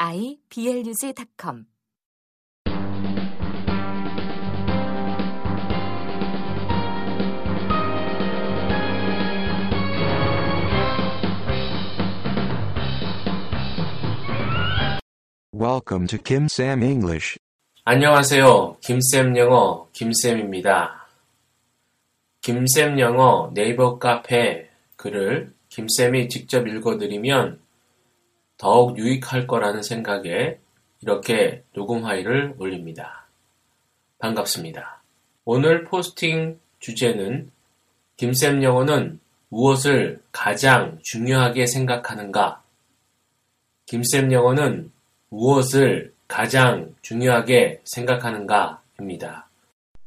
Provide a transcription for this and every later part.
iblog.com Welcome to Kim Sam English. 안녕하세요. 김쌤 영어 김쌤입니다. 김쌤 영어 네이버 카페 글을 김쌤이 직접 읽어드리면 더욱 유익할 거라는 생각에 이렇게 녹음 파일을 올립니다. 반갑습니다. 오늘 포스팅 주제는 김쌤 영어는 무엇을 가장 중요하게 생각하는가? 김쌤 영어는 무엇을 가장 중요하게 생각하는가? 입니다.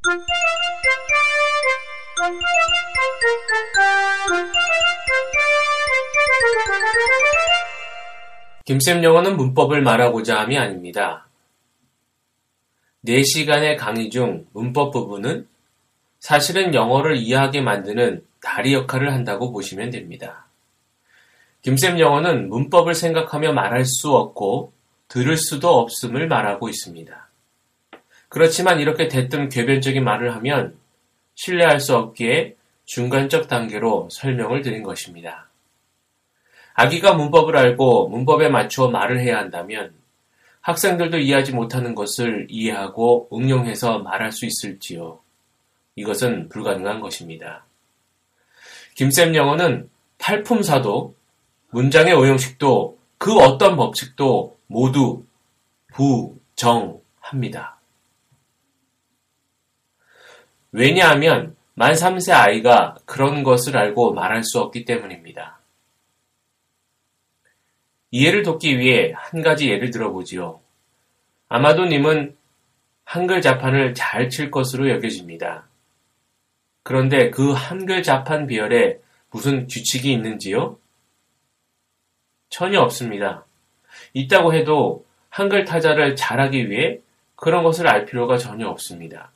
김쌤 영어는 문법을 말하고자 함이 아닙니다. 4시간의 강의 중 문법 부분은 사실은 영어를 이해하게 만드는 다리 역할을 한다고 보시면 됩니다. 김쌤 영어는 문법을 생각하며 말할 수 없고 들을 수도 없음을 말하고 있습니다. 그렇지만 이렇게 대뜸 궤변적인 말을 하면 신뢰할 수 없기에 중간적 단계로 설명을 드린 것입니다. 아기가 문법을 알고 문법에 맞추어 말을 해야 한다면 학생들도 이해하지 못하는 것을 이해하고 응용해서 말할 수 있을지요. 이것은 불가능한 것입니다. 김쌤 영어는 팔품사도 문장의 오형식도 그 어떤 법칙도 모두 부정합니다. 왜냐하면 만 3세 아이가 그런 것을 알고 말할 수 없기 때문입니다. 이해를 돕기 위해 한 가지 예를 들어보지요. 아마도 님은 한글 자판을 잘 칠 것으로 여겨집니다. 그런데 그 한글 자판 비열에 무슨 규칙이 있는지요? 전혀 없습니다. 있다고 해도 한글 타자를 잘하기 위해 그런 것을 알 필요가 전혀 없습니다.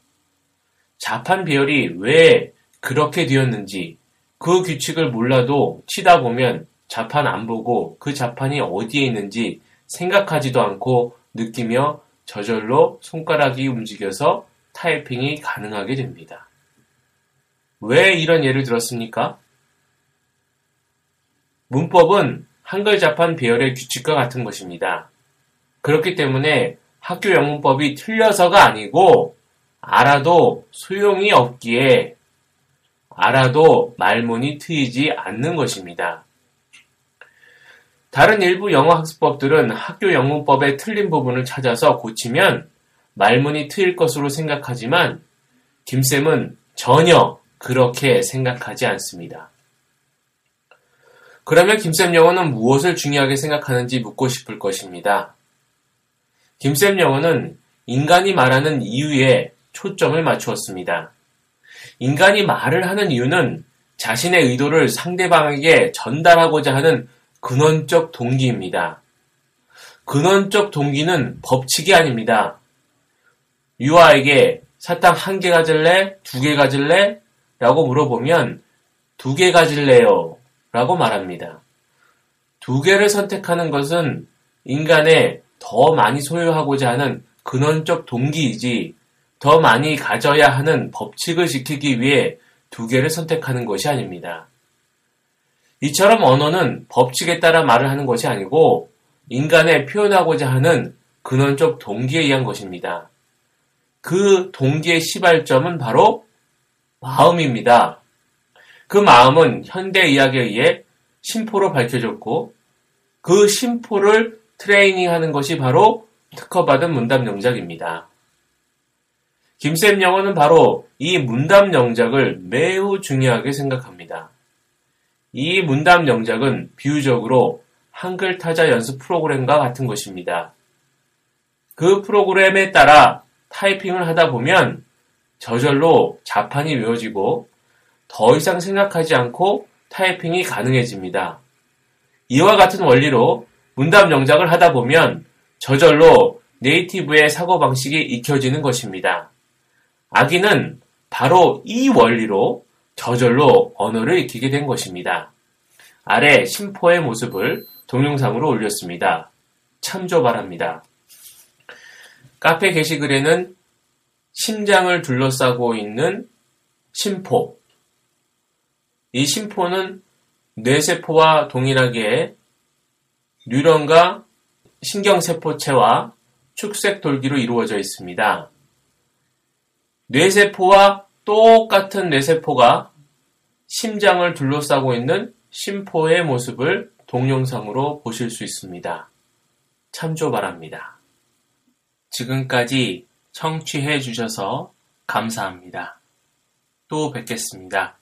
자판 비열이 왜 그렇게 되었는지 그 규칙을 몰라도 치다 보면 자판 안 보고 그 자판이 어디에 있는지 생각하지도 않고 느끼며 저절로 손가락이 움직여서 타이핑이 가능하게 됩니다. 왜 이런 예를 들었습니까? 문법은 한글 자판 배열의 규칙과 같은 것입니다. 그렇기 때문에 학교 영문법이 틀려서가 아니고 알아도 소용이 없기에 알아도 말문이 트이지 않는 것입니다. 다른 일부 영어 학습법들은 학교 영문법의 틀린 부분을 찾아서 고치면 말문이 트일 것으로 생각하지만 김쌤은 전혀 그렇게 생각하지 않습니다. 그러면 김쌤 영어는 무엇을 중요하게 생각하는지 묻고 싶을 것입니다. 김쌤 영어는 인간이 말하는 이유에 초점을 맞추었습니다. 인간이 말을 하는 이유는 자신의 의도를 상대방에게 전달하고자 하는 근원적 동기입니다. 근원적 동기는 법칙이 아닙니다. 유아에게 사탕 한 개 가질래? 두 개 가질래? 라고 물어보면 두 개 가질래요. 라고 말합니다. 두 개를 선택하는 것은 인간의 더 많이 소유하고자 하는 근원적 동기이지 더 많이 가져야 하는 법칙을 지키기 위해 두 개를 선택하는 것이 아닙니다. 이처럼 언어는 법칙에 따라 말을 하는 것이 아니고 인간의 표현하고자 하는 근원적 동기에 의한 것입니다. 그 동기의 시발점은 바로 마음입니다. 그 마음은 현대 의학에 의해 심포로 밝혀졌고 그 심포를 트레이닝하는 것이 바로 특허받은 문답 영작입니다. 김쌤 영어는 바로 이 문답 영작을 매우 중요하게 생각합니다. 이 문답 영작은 비유적으로 한글 타자 연습 프로그램과 같은 것입니다. 그 프로그램에 따라 타이핑을 하다 보면 저절로 자판이 외워지고 더 이상 생각하지 않고 타이핑이 가능해집니다. 이와 같은 원리로 문답 영작을 하다 보면 저절로 네이티브의 사고방식이 익혀지는 것입니다. 아기는 바로 이 원리로 저절로 언어를 익히게 된 것입니다. 아래 심포의 모습을 동영상으로 올렸습니다. 참조 바랍니다. 카페 게시글에는 심장을 둘러싸고 있는 심포. 이 심포는 뇌세포와 동일하게 뉴런과 신경세포체와 축색돌기로 이루어져 있습니다. 뇌세포와 똑같은 뇌세포가 심장을 둘러싸고 있는 심포의 모습을 동영상으로 보실 수 있습니다. 참조 바랍니다. 지금까지 청취해 주셔서 감사합니다. 또 뵙겠습니다.